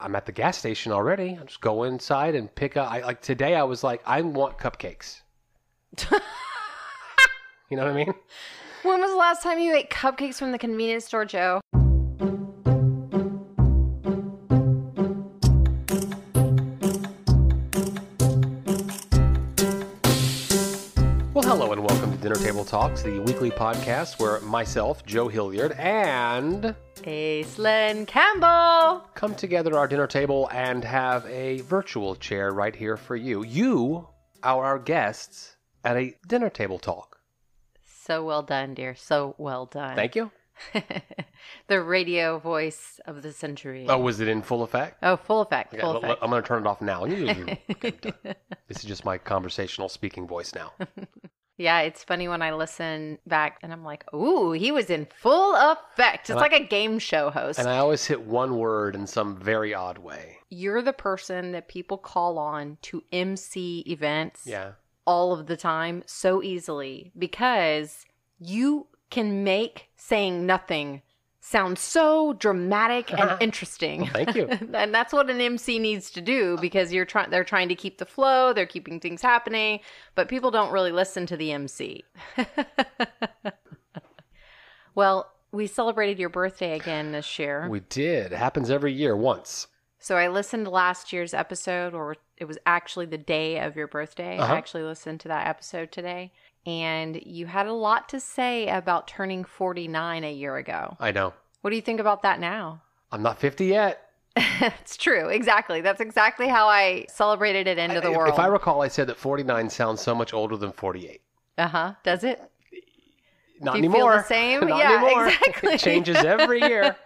I'm at the gas station already. I'll just go inside and pick up. I, like today, I was like, I want cupcakes. you know what I mean? When was the last time you ate cupcakes from the convenience store, Joe? Well, hello and welcome to Dinner Table Talks, the weekly podcast where myself, Joe Hilliard, and Aislinn Campbell. come together at our dinner table and have a virtual chair right here for you. You are our guests at a dinner table talk. So well done, dear. So well done. Thank you. the radio voice of the century. Oh, was it in full effect? Oh, full effect. Okay, Full effect. I'm going to turn it off now. Okay, this is just my conversational speaking voice now. Yeah, it's funny when I listen back and I'm like, ooh, he was in full effect. It's And like a game show host. And I always hit one word in some very odd way. You're the person that people call on to MC events Yeah. all of the time so easily because you can make saying nothing sound so dramatic and interesting. Thank you. and that's what an MC needs to do because you're trying they're trying to keep the flow, they're keeping things happening, but people don't really listen to the MC. well, we celebrated your birthday again this year. We did. It happens every year once. So I listened to last year's episode, or it was actually the day of your birthday. Uh-huh. I actually listened to that episode today. And you had a lot to say about turning 49 a year ago. I know. What do you think about that now? I'm not 50 yet. it's true. Exactly. That's exactly how I celebrated it into the world. if I recall, I said that 49 sounds so much older than 48. uh huh. Does it? Not Do you feel anymore. the same? Not Yeah, anymore. exactly. It changes every year.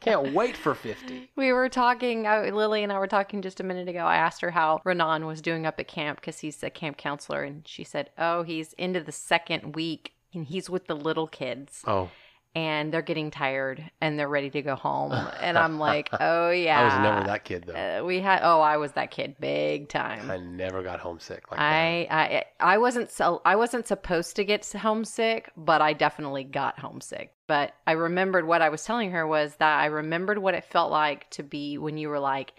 Can't wait for 50. We were talking, uh, Lily and I were talking just a minute ago. I asked her how Renan was doing up at camp because he's a camp counselor. And she said, Oh, he's into the second week and he's with the little kids Oh, and they're getting tired and they're ready to go home. And I'm like, Oh, yeah. I was never that kid, though. Uh, we had, oh, I was that kid big time. I never got homesick like that. I, I I wasn't so I wasn't supposed to get homesick, but I definitely got homesick. But I remembered what I was telling her was that I remembered what it felt like to be when you were like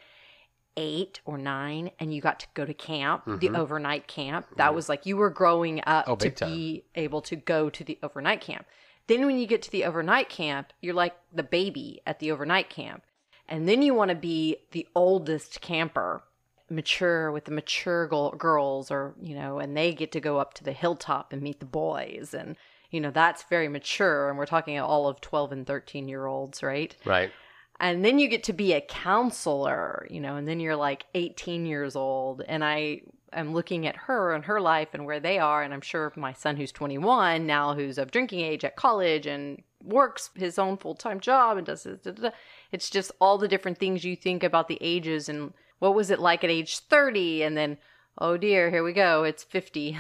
eight or nine and you got to go to camp, the Mhm. overnight camp. That was like you were growing up Oh, to be able to go to the overnight camp. Then when you get to the overnight camp, you're like the baby at the overnight camp. And then you want to be the oldest camper, mature with the mature gol- girls, or, you know, and they get to go up to the hilltop and meet the boys. And, you know, that's very mature. And we're talking all of 12 and 13 year olds, right? Right. And then you get to be a counselor, you know, and then you're like 18 years old. And I am looking at her and her life and where they are. And I'm sure my son, who's 21 now, who's of drinking age at college and works his own full time job and does da, da, da. it's just all the different things you think about the ages and what was it like at age 30 and then oh dear here we go it's 50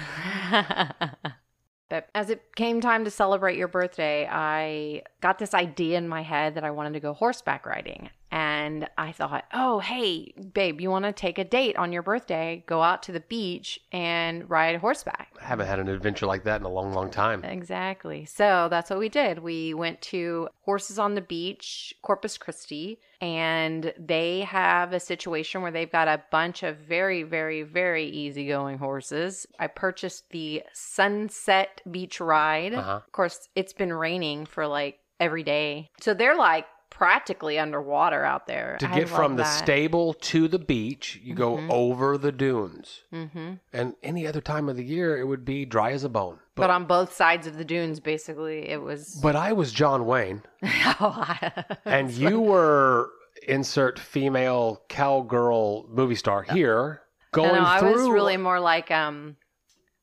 but as it came time to celebrate your birthday i got this idea in my head that i wanted to go horseback riding and i thought oh hey babe you want to take a date on your birthday go out to the beach and ride horseback I haven't had an adventure like that in a long, long time. Exactly. So that's what we did. We went to Horses on the Beach, Corpus Christi, and they have a situation where they've got a bunch of very, very, very easygoing horses. I purchased the Sunset Beach Ride. Uh-huh. Of course, it's been raining for like every day. So they're like practically underwater out there. To I get from the that. stable to the beach, you go Mhm. over the dunes. Mm-hmm. And any other time of the year, it would be dry as a bone. But, on both sides of the dunes, basically, it was. But I was John Wayne, and you were insert female cowgirl movie star here, going I know, I was really more like um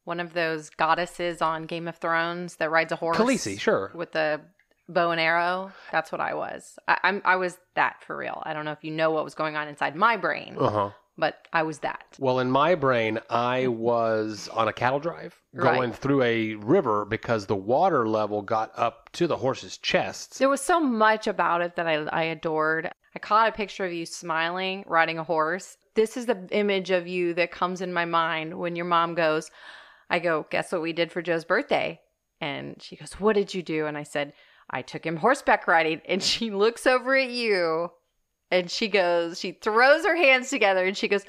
one of those goddesses on Game of Thrones that rides a horse. Khaleesi, sure. With a bow and arrow. That's what I was. I, I'm I was that for real. I don't know if you know what was going on inside my brain, Uh huh. but I was that. Well, in my brain, I was on a cattle drive going Right. through a river because the water level got up to the horses' chests. There was so much about it that I I adored. I caught a picture of you smiling, riding a horse. This is the image of you that comes in my mind when your mom goes, I go, guess what we did for Joe's birthday? And she goes, What did you do? And I said, I took him horseback riding. And she looks over at you and she goes, she throws her hands together and she goes,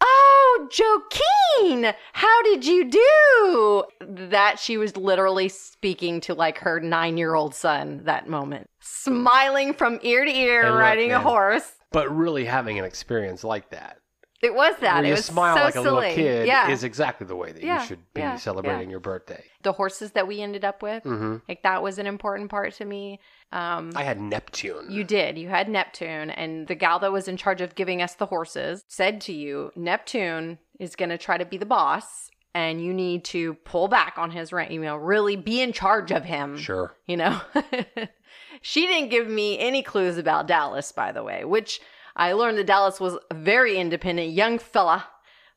Oh, Joaquin, how did you do? That she was literally speaking to like her nine year old son that moment, smiling from ear to ear, Hey, look, riding a horse. But really having an experience like that, It was that. where it you was smile so like a little kid, yeah. is exactly the way that Yeah, you should be yeah, celebrating your birthday. the horses that we ended up with. hmm Like that was an important part to me. Um, I had Neptune. You did. You had Neptune, and the gal that was in charge of giving us the horses said to you, Neptune is going to try to be the boss, and you need to pull back on his rein. You know, really be in charge of him. Sure. You know, she didn't give me any clues about Dallas, by the way, which I learned that Dallas was a very independent young fella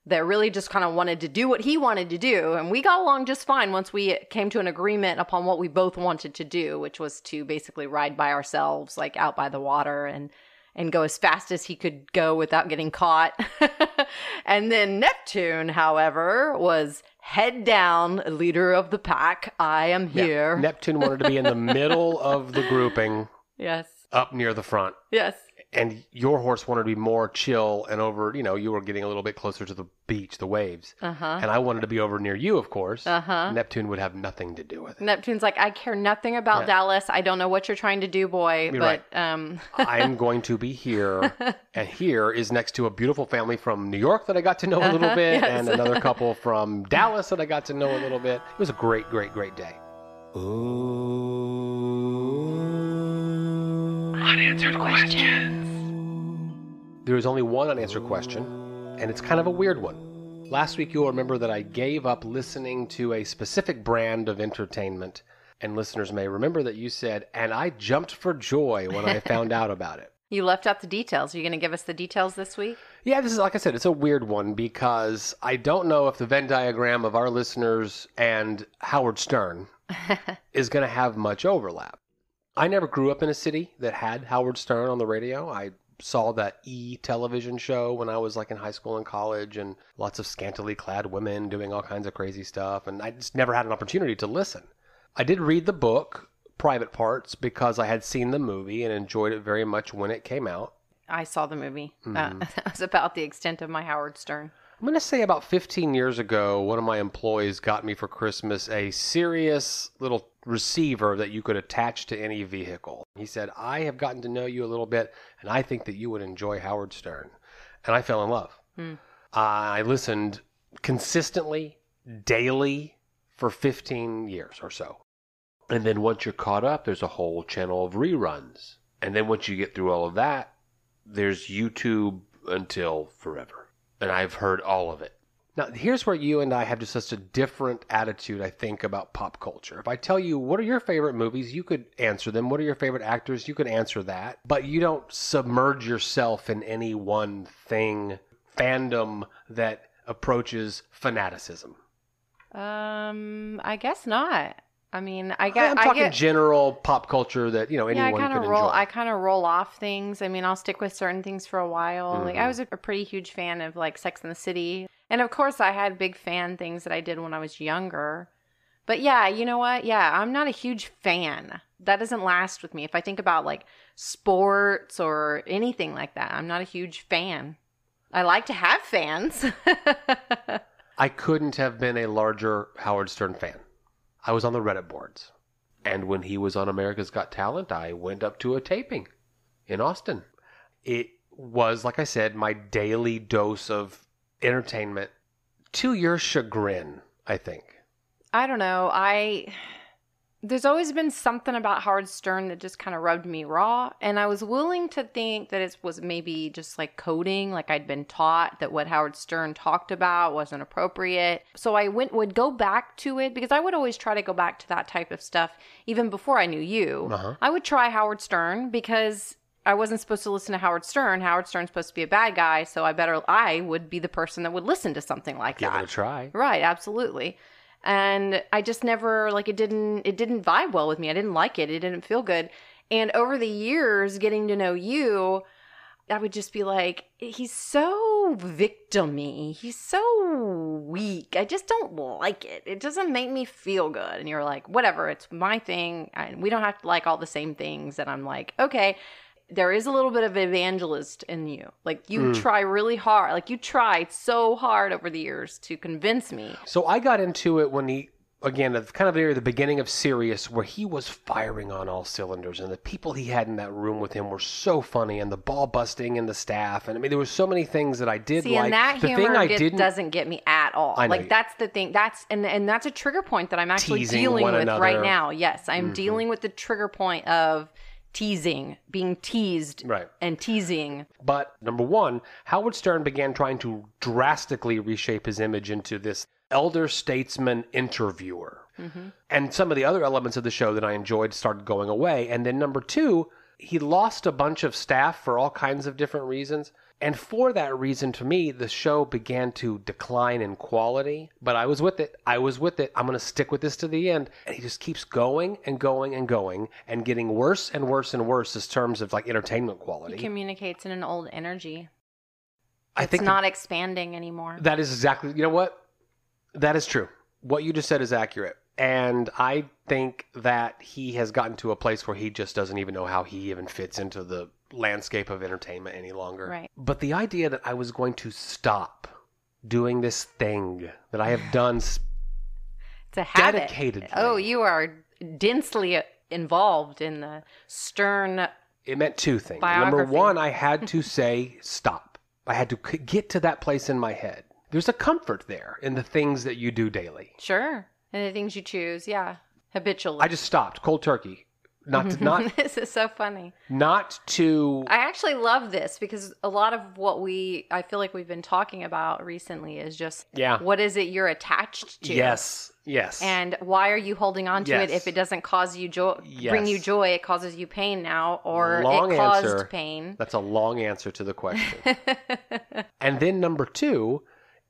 that really just kind of wanted to do what he wanted to do. And we got along just fine once we came to an agreement upon what we both wanted to do, which was to basically ride by ourselves, like out by the water and and go as fast as he could go without getting caught. and then Neptune, however, was head down, leader of the pack. I am Yeah. here. Neptune wanted to be in the middle of the grouping, yes. up near the front. Yes. And your horse wanted to be more chill and over, you know, you were getting a little bit closer to the beach, the waves. Uh huh. And I wanted to be over near you, of course. Uh huh. Neptune would have nothing to do with it. Neptune's like, I care nothing about Yeah. Dallas. I don't know what you're trying to do, boy. You're but um, I'm going to be here. And here is next to a beautiful family from New York that I got to know a little Uh-huh, bit, yes. and another couple from Dallas that I got to know a little bit. It was a great, great, great day. Unanswered questions. There is only one unanswered question, and it's kind of a weird one. Last week, you'll remember that I gave up listening to a specific brand of entertainment, and listeners may remember that you said, and I jumped for joy when I found out about it. you left out the details. Are you going to give us the details this week? Yeah, this is like I said, it's a weird one because I don't know if the Venn diagram of our listeners and Howard Stern is going to have much overlap. I never grew up in a city that had Howard Stern on the radio. I saw that E television show when I was like in high school and college and lots of scantily clad women doing all kinds of crazy stuff and I just never had an opportunity to listen. I did read the book, Private Parts, because I had seen the movie and enjoyed it very much when it came out. I saw the movie. Uh, Mm-hmm. that was about the extent of my Howard Stern. I'm going to say about 15 years ago, one of my employees got me for Christmas a Sirius little receiver that you could attach to any vehicle. He said, I have gotten to know you a little bit, and I think that you would enjoy Howard Stern. And I fell in love. Hmm. I listened consistently, daily, for 15 years or so. And then once you're caught up, there's a whole channel of reruns. And then once you get through all of that, there's YouTube until forever. And I've heard all of it. Now, here's where you and I have just such a different attitude, I think, about pop culture. If I tell you, what are your favorite movies, you could answer them. What are your favorite actors? You could answer that. But you don't submerge yourself in any one thing, fandom that approaches fanaticism. Um, I guess not. I mean, I get. I get. am I talking get, general pop culture that, you know, yeah, I anyone kind could of roll. enjoy. I kind of roll off things. I mean, I'll stick with certain things for a while. Like I Mhm. was a, a pretty huge fan of like Sex and the City, and of course, I had big fan things that I did when I was younger. But yeah, you know what? Yeah, I'm not a huge fan. That doesn't last with me. If I think about like sports or anything like that, I'm not a huge fan. I like to have fans. I couldn't have been a larger Howard Stern fan. I was on the Reddit boards. And when he was on America's Got Talent, I went up to a taping in Austin. It was, like I said, my daily dose of entertainment to your chagrin, I think. I don't know. I there's always been something about Howard Stern that just kind of rubbed me raw, and I was willing to think that it was maybe just like coding, like I'd been taught that what Howard Stern talked about wasn't appropriate. So I went would go back to it because I would always try to go back to that type of stuff even before I knew you. Uh-huh. I would try Howard Stern because I wasn't supposed to listen to Howard Stern. Howard Stern's supposed to be a bad guy, so I better I would be the person that would listen to something like Give that. it a try. Right, absolutely. And I just never like it didn't it didn't vibe well with me. I didn't like it. It didn't feel good. And over the years getting to know you, I would just be like, he's so victimy. He's so weak. I just don't like it. It doesn't make me feel good. And you're like, whatever, it's my thing. And we don't have to like all the same things. And I'm like, okay. There is a little bit of evangelist in you. Like you Mm. try really hard. Like you tried so hard over the years to convince me. So I got into it when he, again, kind of near the beginning of Sirius, where he was firing on all cylinders, and the people he had in that room with him were so funny, and the ball busting and the staff, and I mean, there were so many things that I did See, like. and that the humor thing didn't, doesn't get me at all. I know Like you- that's the thing. That's and and that's a trigger point that I'm actually Teasing dealing with right now. Yes, I'm Mhm. dealing with the trigger point of teasing, being teased, right. and teasing. But number one, Howard Stern began trying to drastically reshape his image into this elder statesman interviewer. Mhm. And some of the other elements of the show that I enjoyed started going away. And then number two, he lost a bunch of staff for all kinds of different reasons. And for that reason, to me, the show began to decline in quality. But I was with it. I was with it. I'm going to stick with this to the end. And he just keeps going and going and going and getting worse and worse and worse as terms of like entertainment quality. He communicates in an old energy. I It's think not expanding anymore. That is exactly, you know what? That is true. What you just said is accurate. And I think that he has gotten to a place where he just doesn't even know how he even fits into the landscape of entertainment any longer. Right. But the idea that I was going to stop doing this thing that I have done It's a habit. dedicatedly. Oh, you are densely uh, involved in the stern. it meant two things. Number one, I had to say stop. I had to c- get to that place in my head. There's a comfort there in the things that you do daily. Sure. And the things you choose, yeah, habitually. I just stopped cold turkey. Not to, not this is so funny. not to I actually love this because a lot of what we I feel like we've been talking about recently is just yeah what is it you're attached to? yes yes And why are you holding on to it if it doesn't cause you joy bring you joy, it causes you pain now or Long it caused answer. pain. that's a long answer to the question and then number two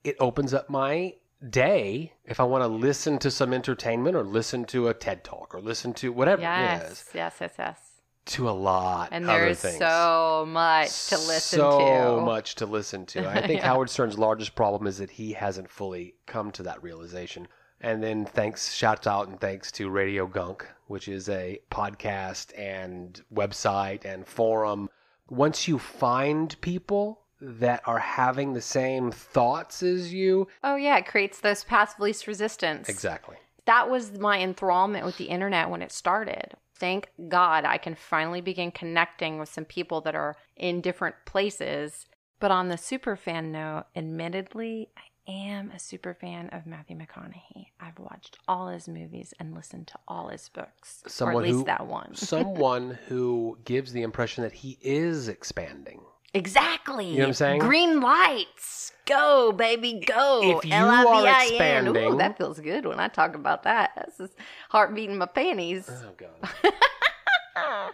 it opens up my day if i want to listen to some entertainment or listen to a ted talk or listen to whatever it is yes, yes, yes, yes. to a lot And other there's so much to listen so to. much to listen to. I think Yeah. Howard Stern's largest problem is that he hasn't fully come to that realization. And then thanks, shouts out and thanks to Radio Gunk, which is a podcast and website and forum. Once you find people that are having the same thoughts as you, Oh yeah, it creates those paths of least resistance. exactly. that was my enthrallment with the internet when it started. Thank God I can finally begin connecting with some people that are in different places. But on the super fan note, admittedly, I am a super fan of Matthew McConaughey. I've watched all his movies and listened to all his books, or at least who- that one. Someone who gives the impression that he is expanding. Exactly. You know what I'm saying? Green lights, go baby, go. If you are expanding- Ooh, that feels good when I talk about that. That's just heart beating my panties. Oh, God.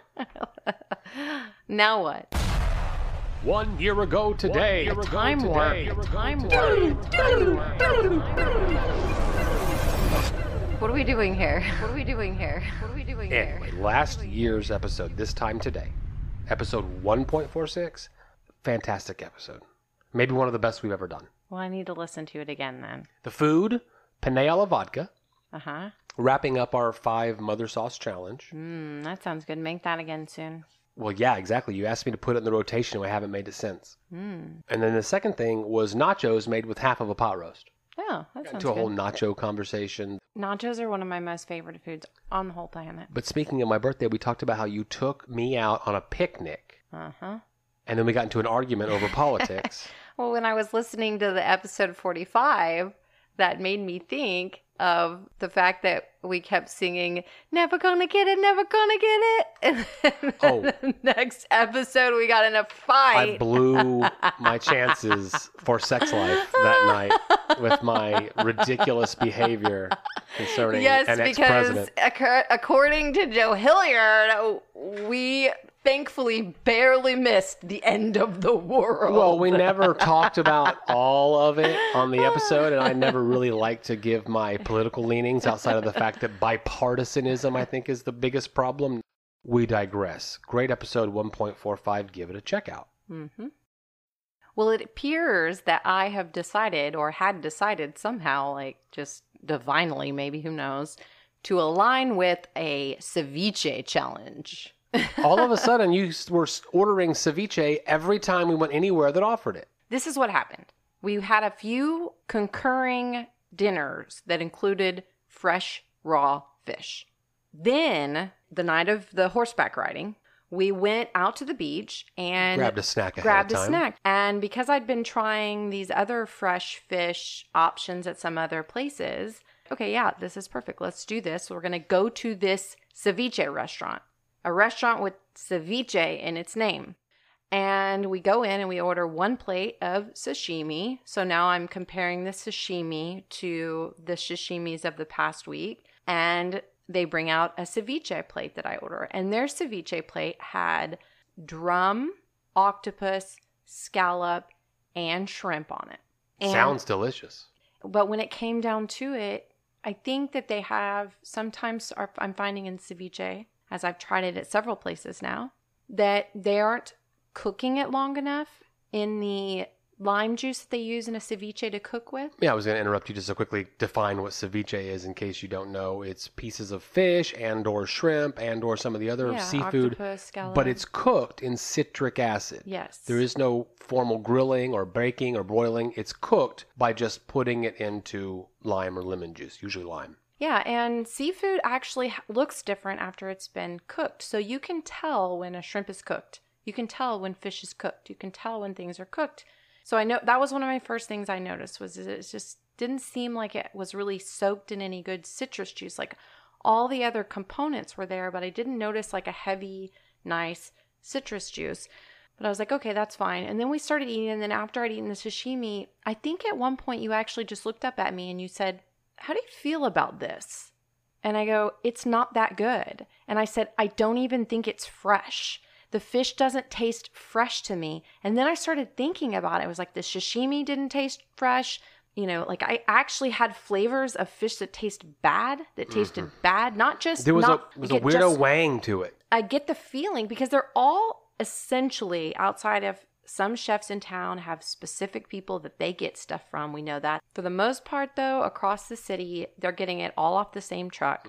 now what? One year ago today. A time warp. A time warp. What are we doing here? What are we doing here? What are we doing here? Anyway, last year's episode, this time today, episode 1.46, fantastic episode. Maybe one of the best we've ever done. Well, I need to listen to it again then. The food, penne alla vodka, Uh huh. wrapping up our five mother sauce challenge. Mm, that sounds good. Make that again soon. Well, yeah, exactly. You asked me to put it in the rotation, and I haven't made it since. Mm. And then the second thing was nachos made with half of a pot roast. Oh, that sounds into a whole nacho conversation. Nachos are one of my most favorite foods on the whole planet. But speaking of my birthday, we talked about how you took me out on a picnic, Uh huh. And then we got into an argument over politics. Well, when I was listening to the episode 45, that made me think of the fact that we kept singing, Never Gonna Get It, Never Gonna Get It. And then Oh. the next episode, we got in a fight. I blew my chances for sex life that night with my ridiculous behavior concerning yes, an because ex-president. acc- according to Joe Hilliard, we thankfully barely missed the end of the world. Well, we never talked about all of it on the episode, and I never really like to give my political leanings outside of the fact that bipartisanism, I think, is the biggest problem. We digress. Great episode 1.45. Give it a check out. hmm Well, it appears that I have decided, or had decided somehow, like just divinely, maybe, who knows, to align with a ceviche challenge. All of a sudden, you were ordering ceviche every time we went anywhere that offered it. This is what happened. We had a few concurring dinners that included fresh, raw fish. Then, the night of the horseback riding, we went out to the beach and Grabbed a snack grabbed a snack. And because I'd been trying these other fresh fish options at some other places, okay, yeah, this is perfect. Let's do this. We're going to go to this ceviche restaurant, a restaurant with ceviche in its name. And we go in and we order one plate of sashimi. So now I'm comparing the sashimi to the sashimis of the past week. And they bring out a ceviche plate that I order. And their ceviche plate had drum, octopus, scallop, and shrimp on it. And, Sounds delicious. But when it came down to it, I think that they have sometimes are, I'm finding in ceviche, as I've tried it at several places now, that they aren't cooking it long enough in the lime juice that they use in a ceviche to cook with. Yeah, I was going to interrupt you just to quickly define what ceviche is in case you don't know. It's pieces of fish and or shrimp and or some of the other Yeah, seafood, octopus, but it's cooked in citric acid. Yes. There is no formal grilling or baking or broiling. It's cooked by just putting it into lime or lemon juice, usually lime. Yeah, and seafood actually looks different after it's been cooked. So you can tell when a shrimp is cooked. You can tell when fish is cooked. You can tell when things are cooked. So I know that was one of my first things I noticed was it just didn't seem like it was really soaked in any good citrus juice. Like all the other components were there, but I didn't notice like a heavy, nice citrus juice. But I was like, okay, that's fine. And then we started eating. And then after I'd eaten the sashimi, I think at one point you actually just looked up at me and you said, How do you feel about this? And I go, It's not that good. And I said, I don't even think it's fresh. The fish doesn't taste fresh to me. And then I started thinking about it. I was like, the sashimi didn't taste fresh. You know, like I actually had flavors of fish that taste bad, that tasted bad, not just Mm-hmm. There was not, a was a like, weirdo just- wang to it. I get the feeling because they're all essentially outside of some chefs in town have specific people that they get stuff from. We know that. For the most part, though, across the city, they're getting it all off the same truck.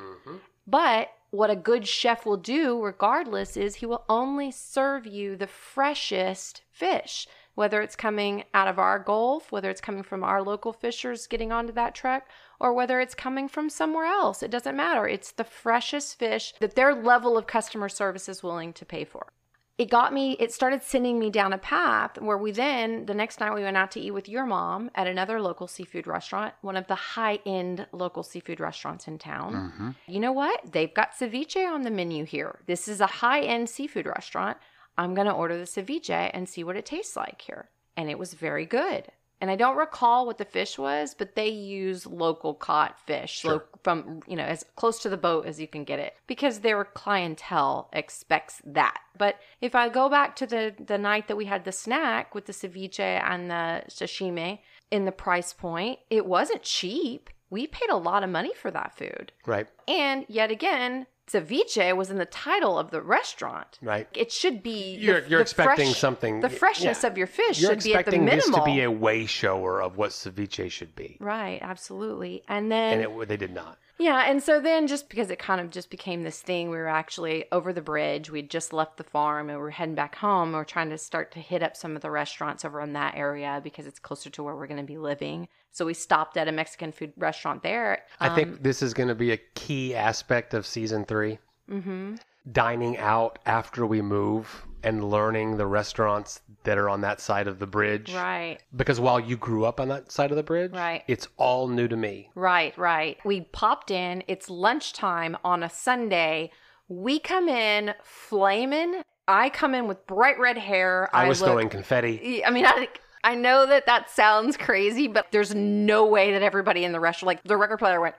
But what a good chef will do, regardless, is he will only serve you the freshest fish, whether it's coming out of our gulf, whether it's coming from our local fishers getting onto that truck, or whether it's coming from somewhere else. It doesn't matter. It's the freshest fish that their level of customer service is willing to pay for it got me it started sending me down a path where we then the next night we went out to eat with your mom at another local seafood restaurant one of the high end local seafood restaurants in town. Mm-hmm. You know what? They've got ceviche on the menu here. This is a high end seafood restaurant. I'm going to order the ceviche and see what it tastes like here. And it was very good and I don't recall what the fish was, but they use local caught fish lo- from, you know, as close to the boat as you can get it because their clientele expects that. But if I go back to the, the night that we had the snack with the ceviche and the sashimi in the price point, it wasn't cheap. We paid a lot of money for that food. Right. And yet again, ceviche was in the title of the restaurant. Right. It should be You're- the- you're the expecting fresh- something- The freshness yeah. of your fish You're should be at the expecting this to be a way shower of what ceviche should be, Right, absolutely. And then and it they did not. Yeah, and so then just because it kind of just became this thing, we were actually over the bridge. We'd just left the farm and we are heading back home. We are trying to start to hit up some of the restaurants over in that area because it's closer to where we're going to be living. So we stopped at a Mexican food restaurant there. I Um, think this is going to be a key aspect of season 3 mhm. Dining out after we move and learning the restaurants that are on that side of the bridge. Right. Because while you grew up on that side of the bridge, Right. it's all new to me. Right, right. We popped in. It's lunchtime on a Sunday. We come in flaming. I come in with bright red hair. I, was look- throwing confetti. I mean, I, I know that that sounds crazy, but there's no way that everybody in the restaurant, like the record player went,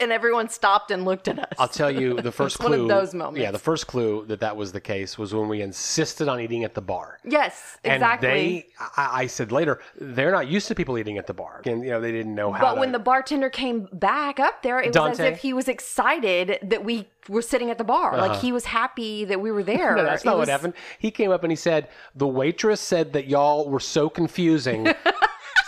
and everyone stopped and looked at us. I'll tell you the first It's one clue. of those moments. Yeah, the first clue that that was the case was when we insisted on eating at the bar. yes, exactly. And they, I, I said later, they're not used to people eating at the bar, and you know they didn't know how. but to, when the bartender came back up there, it was as if he was excited that we were sitting at the bar. Like he was happy that we were there. Uh-huh. no, that's It not was- what happened. He came up and he said the waitress said that y'all were so confusing.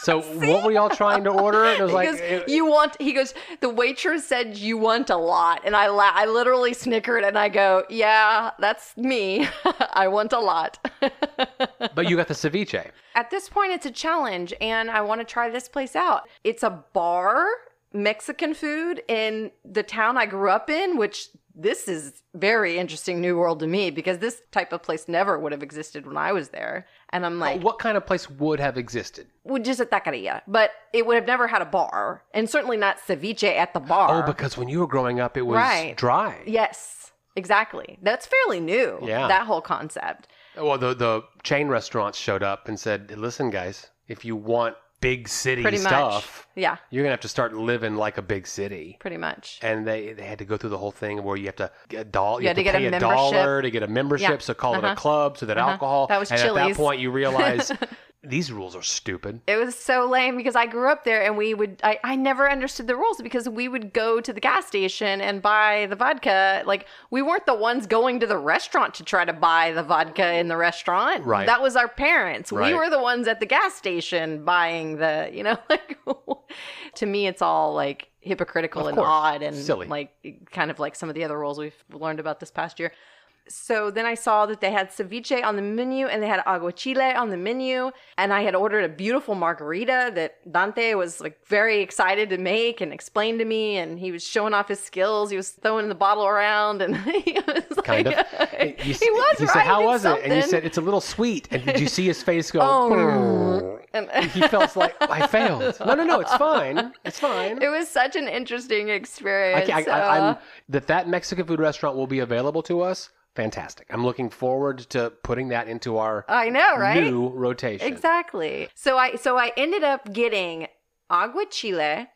So what were y'all trying to order? And it was He like goes, it- you want? He goes. The waitress said you want a lot, and I la- I literally snickered and I go, yeah, that's me. I want a lot. but you got the ceviche. At this point, it's a challenge, and I want to try this place out. It's a bar, Mexican food in the town I grew up in, which this is very interesting new world to me because this type of place never would have existed when I was there. And I'm uh, like, What kind of place would have existed? well, just a taqueria, but it would have never had a bar, and certainly not ceviche at the bar. Oh, because when you were growing up, it was Right. dry. yes, exactly. That's fairly new. Yeah. that whole concept. Well, the the chain restaurants showed up and said, "Listen, guys, if you want big city Pretty much. stuff, Yeah, you're gonna have to start living like a big city." pretty much. And they, they had to go through the whole thing where you have to get a dollar. You, You have to, get pay a a, membership. dollar to get a membership. Yeah. So call it a Uh-huh. club. So that Uh-huh. alcohol. That was and at that Chili's. point, you realize these rules are stupid. It was so lame because I grew up there and we would, I, I never understood the rules because we would go to the gas station and buy the vodka. Like, we weren't the ones going to the restaurant to try to buy the vodka in the restaurant. Right. That was our parents. Right. We were the ones at the gas station buying the, you know, like, to me, it's all like hypocritical and odd and Silly. like kind of like some of the other rules we've learned about this past year. So then I saw that they had ceviche on the menu and they had aguachile on the menu. And I had ordered a beautiful margarita that Dante was like very excited to make and explain to me. And he was showing off his skills. He was throwing the bottle around and he was like, Kind of. he was He said, "How was it?" And you said, "It's a little sweet." And did you see his face go? Oh. and he felt like I failed. No, no, no. It's fine. It's fine. it was such an interesting experience. I, I, uh, I'm, that that Mexican food restaurant will be available to us. Fantastic. I'm looking forward to putting that into our I know, right? new rotation. Exactly. So I so I ended up getting agua chile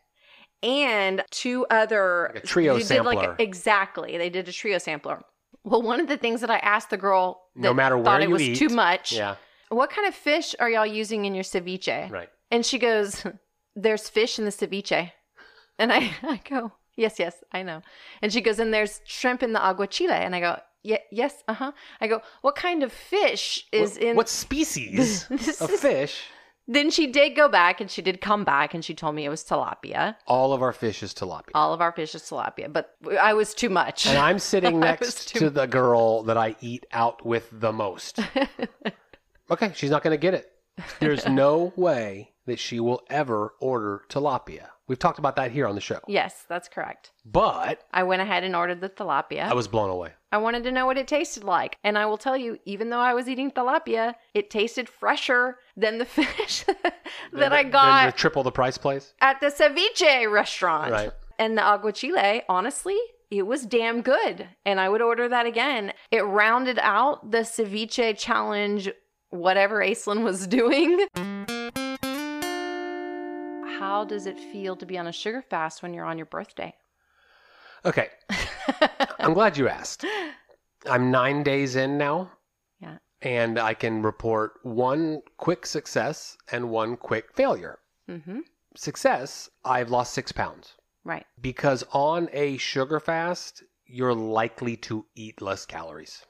and two other Like a trio did like sampler. exactly. They did a trio sampler. Well, one of the things that I asked the girl No matter thought where it you was eat. too much. Yeah. What kind of fish are y'all using in your ceviche? Right. And she goes, "There's fish in the ceviche." And I I go, "Yes, yes, I know." And she goes, "And there's shrimp in the agua chile." And I go, "Yeah, yes, uh-huh." I go, "What kind of fish is what, in what species of is- fish? Then she did go back and she did come back and she told me it was tilapia. All of our fish is tilapia. All of our fish is tilapia, but I was too much. and I'm sitting next to the girl that I eat out with the most. okay, she's not going to get it. There's no way that she will ever order tilapia. We've talked about that here on the show. yes, that's correct. But I went ahead and ordered the tilapia. I was blown away. I wanted to know what it tasted like. And I will tell you, even though I was eating tilapia, it tasted fresher than the fish that I Then got the triple the price place. at the ceviche restaurant. Right. And the aguachile, honestly, it was damn good. And I would order that again. It rounded out the ceviche challenge, whatever Aislinn was doing. How does it feel to be on a sugar fast when you're on your birthday? Okay. I'm glad you asked. I'm nine days in now. Yeah. And I can report one quick success and one quick failure. Mm-hmm. Success, I've lost six pounds. Right. because on a sugar fast, you're likely to eat less calories.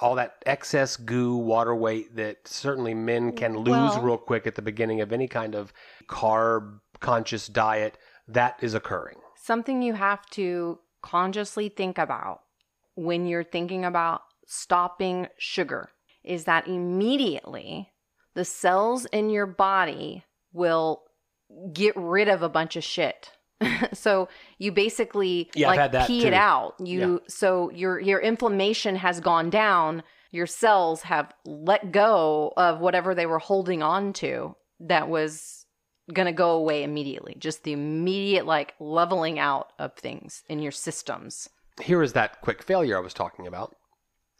All that excess goo, water weight that certainly men can lose Well- real quick at the beginning of any kind of carb conscious diet, that is occurring. Something you have to consciously think about when you're thinking about stopping sugar is that immediately the cells in your body will get rid of a bunch of shit. so you basically Yeah, like pee too. it out. You so your your inflammation has gone down. Your cells have let go of whatever they were holding on to that was going to go away immediately. Just the immediate like leveling out of things in your systems. Here is that quick failure I was talking about.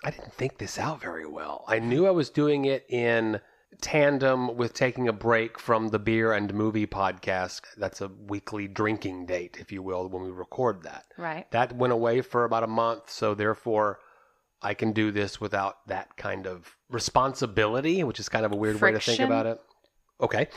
I didn't think this out very well. I knew I was doing it in tandem with taking a break from the beer and movie podcast. That's a weekly drinking date, if you will, when we record that. Right. That went away for about a month, so therefore I can do this without that kind of responsibility, which is kind of a weird way to think about it. Okay.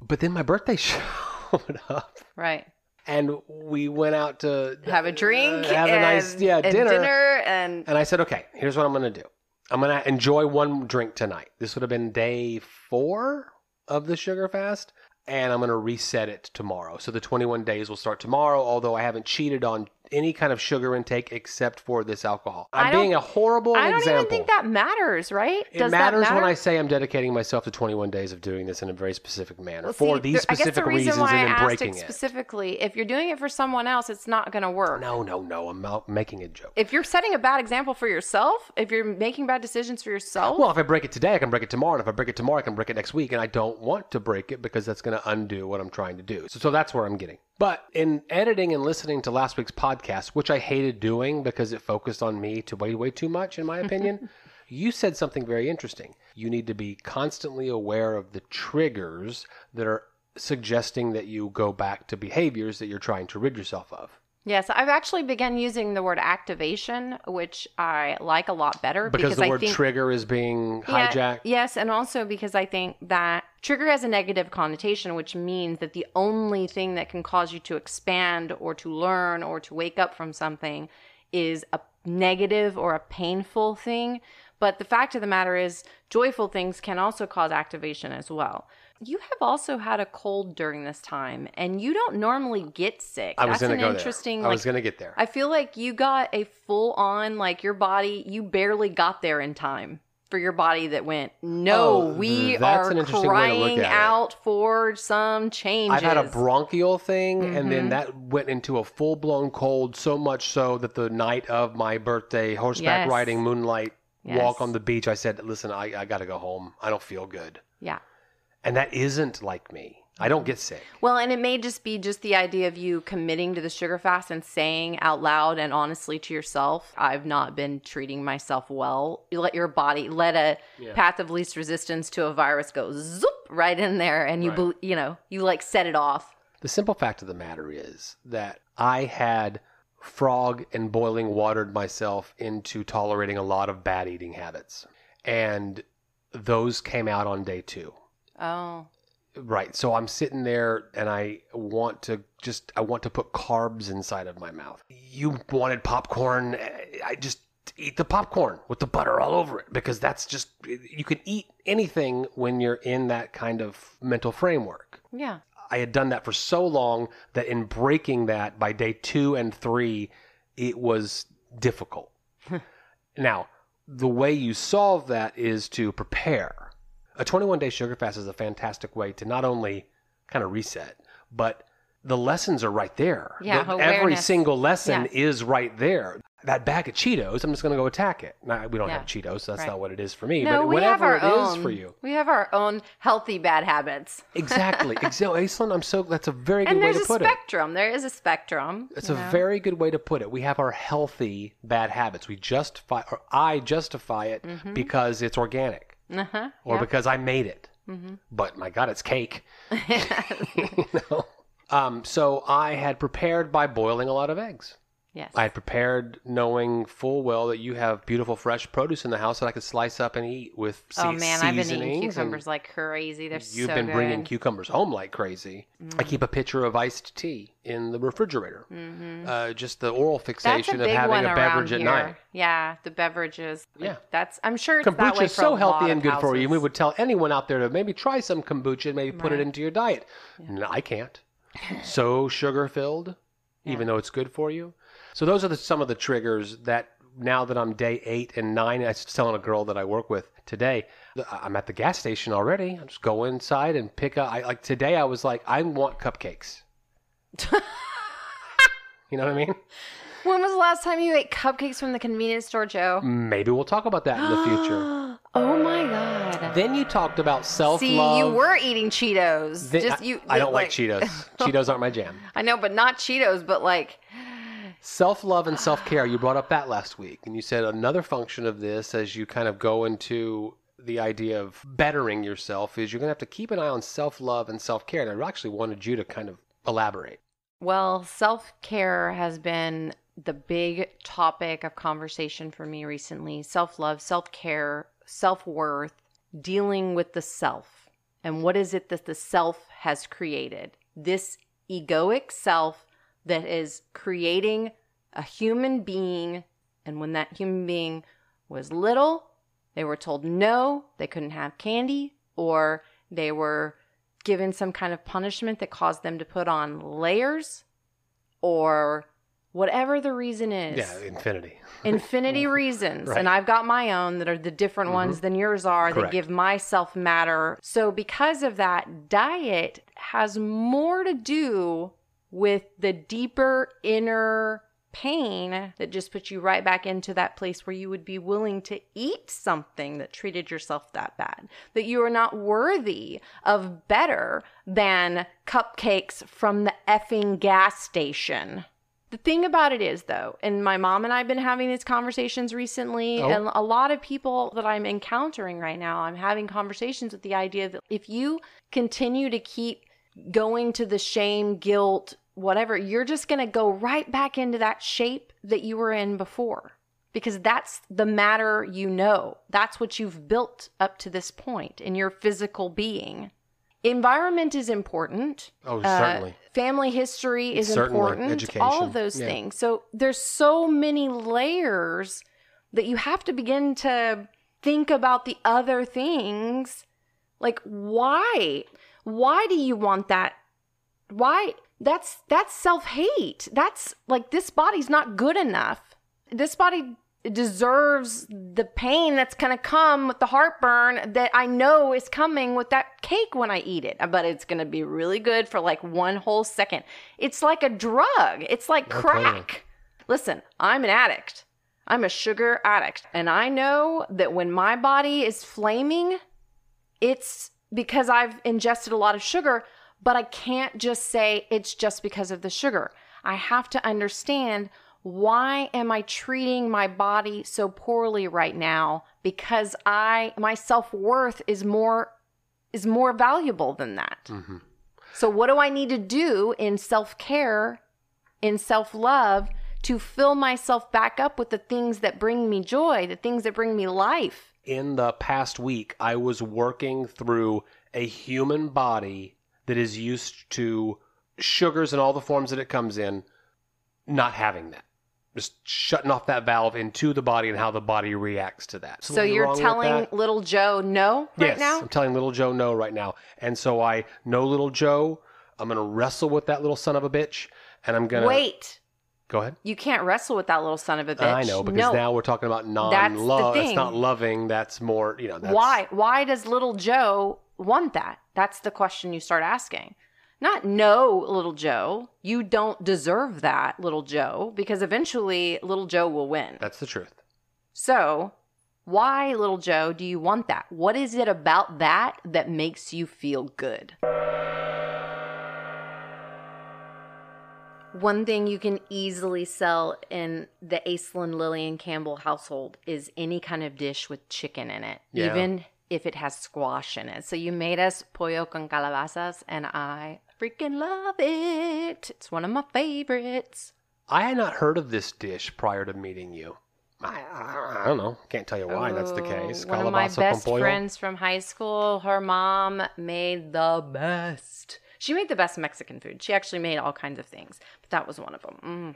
But then my birthday showed up Right. and we went out to Have a drink. uh, have a nice yeah, and dinner. dinner and And I said, "Okay, here's what I'm going to do. I'm going to enjoy one drink tonight. This would have been day 4 of the sugar fast. and I'm going to reset it tomorrow. So the 21 days will start tomorrow, although I haven't cheated on any kind of sugar intake except for this alcohol. I'm being a horrible I don't example. even think that matters, right? it Does matters that matter? when I say I'm dedicating myself to 21 days of doing this in a very specific manner Well, for see, these there- I guess specific the reason reasons why and then asked breaking it it. specifically, if you're doing it for someone else, it's not going to work. No, no, no. I'm out making a joke. If you're setting a bad example for yourself, if you're making bad decisions for yourself, Well, if I break it today, I can break it tomorrow. And if I break it tomorrow, I can break it next week. And I don't want to break it because that's going to undo what I'm trying to do. So, so that's where I'm getting. But in editing and listening to last week's podcast, which I hated doing because it focused on me to way, way too much, in my opinion, you said something very interesting. You need to be constantly aware of the triggers that are suggesting that you go back to behaviors that you're trying to rid yourself of. Yes, I've actually begun using the word activation, which I like a lot better Because, the I word think trigger is being Yeah, hijacked. yes, and also because I think that trigger has a negative connotation, which means that the only thing that can cause you to expand or to learn or to wake up from something is a negative or a painful thing. But the fact of the matter is, joyful things can also cause activation as well. You have also had a cold during this time, and you don't normally get sick. I was That's going to an go interesting. there. I like, was going to get there. I feel like you got a full on, like your body, you barely got there in time for your body that went, no, Oh, we are an interesting way to look crying at it. out for some changes. I've had a bronchial thing, and then Mhm. that went into a full blown cold, so much so that the night of my birthday, horseback Yes. riding, moonlight Yes. walk on the beach, I said, Listen, I, I got to go home. I don't feel good. Yeah. And that isn't like me. I don't get sick. Well, and it may just be just the idea of you committing to the sugar fast and saying out loud and honestly to yourself, I've not been treating myself well. You let your body let a Yeah. path of least resistance to a virus go zoop right in there and you Right. bel you know, you like set it off. The simple fact of the matter is that I had frog and boiling watered myself into tolerating a lot of bad eating habits. And those came out on day two. Oh. Right. So I'm sitting there and I want to just I want to put carbs inside of my mouth. You wanted popcorn. I just eat the popcorn with the butter all over it because that's just you can eat anything when you're in that kind of mental framework. Yeah. I had done that for so long that in breaking that by day 2 and 3 it was difficult. now, the way you solve that is to prepare. A 21 day sugar fast is a fantastic way to not only kind of reset, but the lessons are right there. Yeah, The- every single lesson Yes. is right there. That bag of Cheetos, I'm just going to go attack it. Now, we don't Yeah. have Cheetos, so that's Right. not what it is for me. No, but we have whatever our it own is for you. We have our own healthy bad habits. Exactly. Exactly. Aislinn, I'm so that's a very good And way to put it. There's a spectrum. There is a spectrum. It's a know? very good way to put it. We have our healthy bad habits. We justify, or I justify it mm-hmm. because it's organic uh-huh. or yeah. because I made it. But my God, it's cake. you know? Um, so I had prepared by boiling a lot of eggs. Yes. I had prepared knowing full well that you have beautiful fresh produce in the house that I could slice up and eat with se- oh man, I've been eating cucumbers like crazy. They're You've so been good. bringing cucumbers home like crazy. I Mm. keep a pitcher of iced tea in the refrigerator. Mhm. Uh, just the oral fixation of having a beverage at night. Yeah, the beverages. like, Yeah. that's. I'm sure it's that way Kombucha is so healthy and good for you. We would tell anyone out there to maybe try some kombucha and maybe put it into your diet. No, I can't. so sugar filled, even though it's good for you. So those are the, some of the triggers that now that I'm day eight and nine, I was telling a girl that I work with today, I'm at the gas station already. I just go inside and pick up. I, like today, I was like, I want cupcakes. you know what I mean? When was the last time you ate cupcakes from the convenience store, Joe? Maybe we'll talk about that in the future. oh my god. Then you talked about self See, you were eating Cheetos. Then- Just I, you. I don't like Cheetos. Cheetos aren't my jam. I know, but not Cheetos. But like, Self love and self care. You brought up that last week, and you said another function of this, as you kind of go into the idea of bettering yourself, is you're going to have to keep an eye on self love and self care. And I actually wanted you to kind of elaborate. well, self care has been the big topic of conversation for me recently. Self love, self care, self worth, dealing with the self, and what is it that the self has created? This egoic self that is creating a human being. And when that human being was little, they were told no, they couldn't have candy, or they were given some kind of punishment that caused them to put on layers or whatever the reason is. Yeah, infinity. Infinity reasons. Right. And I've got my own that are the different mm-hmm. ones than yours are Correct. that give myself matter. So, because of that, diet has more to do with the deeper inner pain that just puts you right back into that place where you would be willing to eat something that treated yourself that bad, that you are not worthy of better than cupcakes from the effing gas station. The thing about it is, though, and my mom and I have been having these conversations recently, Oh. and a lot of people that I'm encountering right now, I'm having conversations with the idea that if you continue to keep going to the shame, guilt, whatever, you're just going to go right back into that shape that you were in before. Because that's the matter you know. That's what you've built up to this point in your physical being. Environment is important. Oh, Uh, certainly. family history is Certainly. important. All of those Yeah. things. So there's so many layers that you have to begin to think about the other things. Like why? Why do you want that? Why? That's that's self-hate. That's like this body's not good enough. This body deserves the pain that's going to come with the heartburn that I know is coming with that cake when I eat it. But it's going to be really good for like one whole second. It's like a drug. It's like crack. totally. Listen, I'm an addict. I'm a sugar addict. And I know that when my body is flaming, it's because I've ingested a lot of sugar, but I can't just say it's just because of the sugar. I have to understand why am I treating my body so poorly right now because I my self-worth is more is more valuable than that. Mm-hmm. So what do I need to do in self-care, in self-love to fill myself back up with the things that bring me joy, the things that bring me life? In the past week, I was working through a human body that is used to sugars and all the forms that it comes in, not having that. Just shutting off that valve into the body and how the body reacts to that. So you're telling little Joe no right yes, now? I'm telling little Joe no right now. And so I know little Joe. I'm going to wrestle with that little son of a bitch. And I'm going to. Wait, Go ahead. you can't wrestle with that little son of a bitch. I know, because no. now we're talking about non That's the love. It's thing. not loving. That's more, you know. That's, why? Why does little Joe want that? That's the question you start asking. Not no, little Joe. You don't deserve that, little Joe, because eventually little Joe will win. That's the truth. So, why, little Joe, do you want that? What is it about that that makes you feel good? One thing you can easily sell in the Aislinn Lillian Campbell household is any kind of dish with chicken in it, Yeah. even if it has squash in it. So you made us pollo con calabazas, and I freaking love it. It's one of my favorites. I had not heard of this dish prior to meeting you. I, I, I don't know. Can't tell you why that's the case. One of my best friends from high school, her mom made the best. She made the best Mexican food. She actually made all kinds of things, but that was one of them. Mm.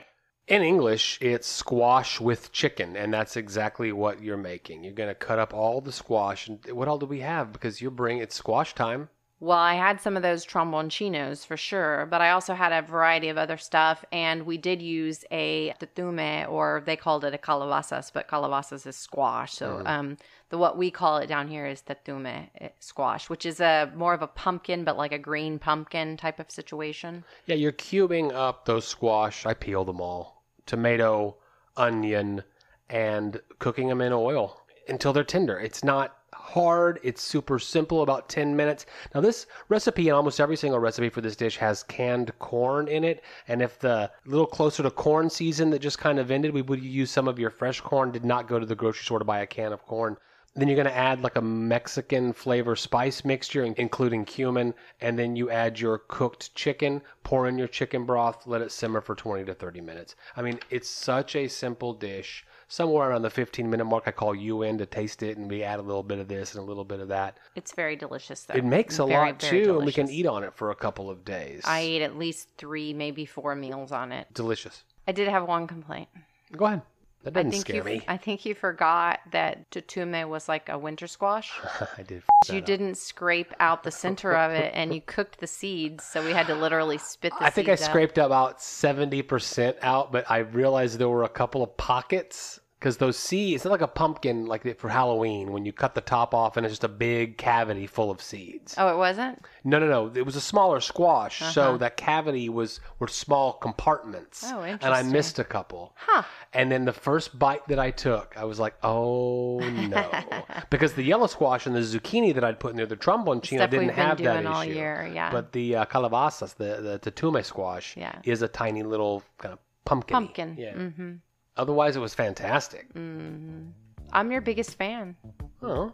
In English, it's squash with chicken, and that's exactly what you're making. You're going to cut up all the squash. And what all do we have? Because you bring it's squash time. Well, I had some of those tromboncinos for sure, but I also had a variety of other stuff, and we did use a tatume, or they called it a calabazas, but calabazas is squash. So, um, the what we call it down here is tatume eh, squash, which is a more of a pumpkin, but like a green pumpkin type of situation. Yeah, you're cubing up those squash. I peel them all. Tomato, onion, and cooking them in oil until they're tender. It's not hard. It's super simple, about 10 minutes. Now, this recipe and almost every single recipe for this dish has canned corn in it. And if the little closer to corn season that just kind of ended, we would use some of your fresh corn. Did not go to the grocery store to buy a can of corn. Then you're going to add like a Mexican flavor spice mixture, including cumin, and then you add your cooked chicken, pour in your chicken broth, let it simmer for 20 to 30 minutes. I mean, it's such a simple dish. Somewhere around the 15 minute mark, I call you in to taste it, and we add a little bit of this and a little bit of that. It's very delicious, though. It makes a Very, lot very too, and we can delicious. eat on it for a couple of days. I ate at least three, maybe four meals on it. Delicious. I did have one complaint. Go ahead. That I doesn't think scare you, me. I think you forgot that tatume was like a winter squash. I did. you up. didn't scrape out the center of it, and you cooked the seeds, so we had to literally spit the I think I scraped about seventy percent out, but I realized there were a couple of pockets because those seeds. It's not like a pumpkin like for Halloween when you cut the top off and it's just a big cavity full of seeds. Oh, it wasn't. No, no, no. It was a smaller squash, so Uh-huh. that cavity was were small compartments. Oh, interesting. And I missed a couple. Huh. And then the first bite that I took, I was like, "Oh no!" because the yellow squash and the zucchini that I'd put in there, the tromboncino didn't have that all issue. year, yeah. But the uh, calabazas, the the tatume squash, Yeah. is a tiny little kind of pumpkin. Pumpkin. Yeah. Mm-hmm. Otherwise, it was fantastic. Mm-hmm. I'm your biggest fan. Oh,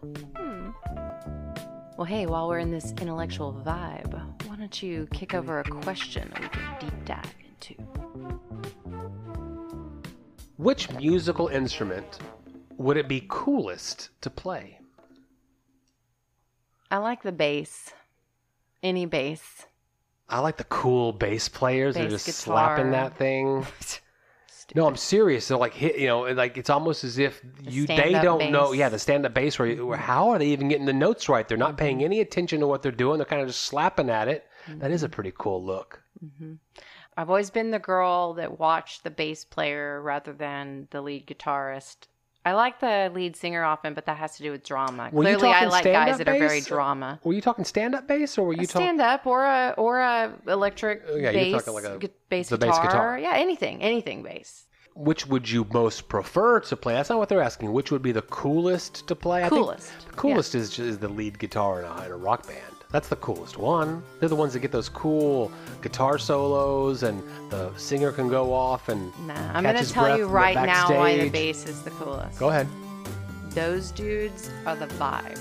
Well, hey, while we're in this intellectual vibe, why don't you kick over a question that we can deep dive into? which musical instrument would it be coolest to play? I like the bass. Any bass. I like the cool bass players. They're Bass just guitar. slapping that thing. Stupid. No, I'm serious. They're like hit, you know, like it's almost as if you they don't know. Yeah, the stand up bass. Where, where how are they even getting the notes right? They're not paying Mm-hmm. any attention to what they're doing. They're kind of just slapping at it. That is a Mm-hmm. pretty cool look. I've always been the girl that watched the bass player rather than the lead guitarist. I like the lead singer often, but that has to do with drama. Were you Clearly, I like guys stand-up that are very bass? drama. Were you talking stand up bass or were you talking? stand up or a or a electric Oh, yeah, you're bass, talking like a- gu- bass, the guitar. bass guitar. Yeah, anything, anything bass. Which would you most prefer to play? That's not what they're asking. Which would be the coolest to play? I think Coolest, the coolest is is the lead guitar in a, in a rock band. That's the coolest one. They're the ones that get those cool guitar solos, and the singer can go off and Nah, I'm gonna his tell you right now why the bass is the coolest. Go ahead. Those dudes are the vibe.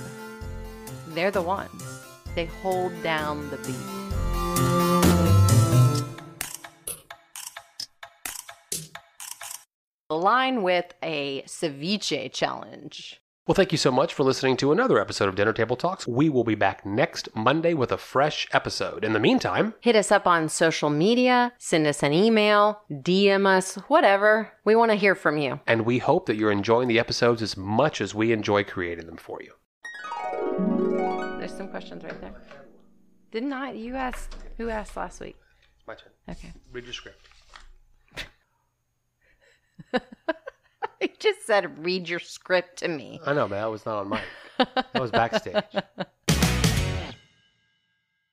They're the ones. They hold down the beat. Align with a ceviche challenge. Well, thank you so much for listening to another episode of Dinner Table Talks. We will be back next Monday with a fresh episode. In the meantime, Hit us up on social media, send us an email, DM us, whatever. We want to hear from you. and we hope that you're enjoying the episodes as much as we enjoy creating them for you. There's some questions right there. Didn't I? You asked. Who asked last week? My turn. Okay. Read your script. I just said read your script to me. I know, but that was not on mic. That was backstage.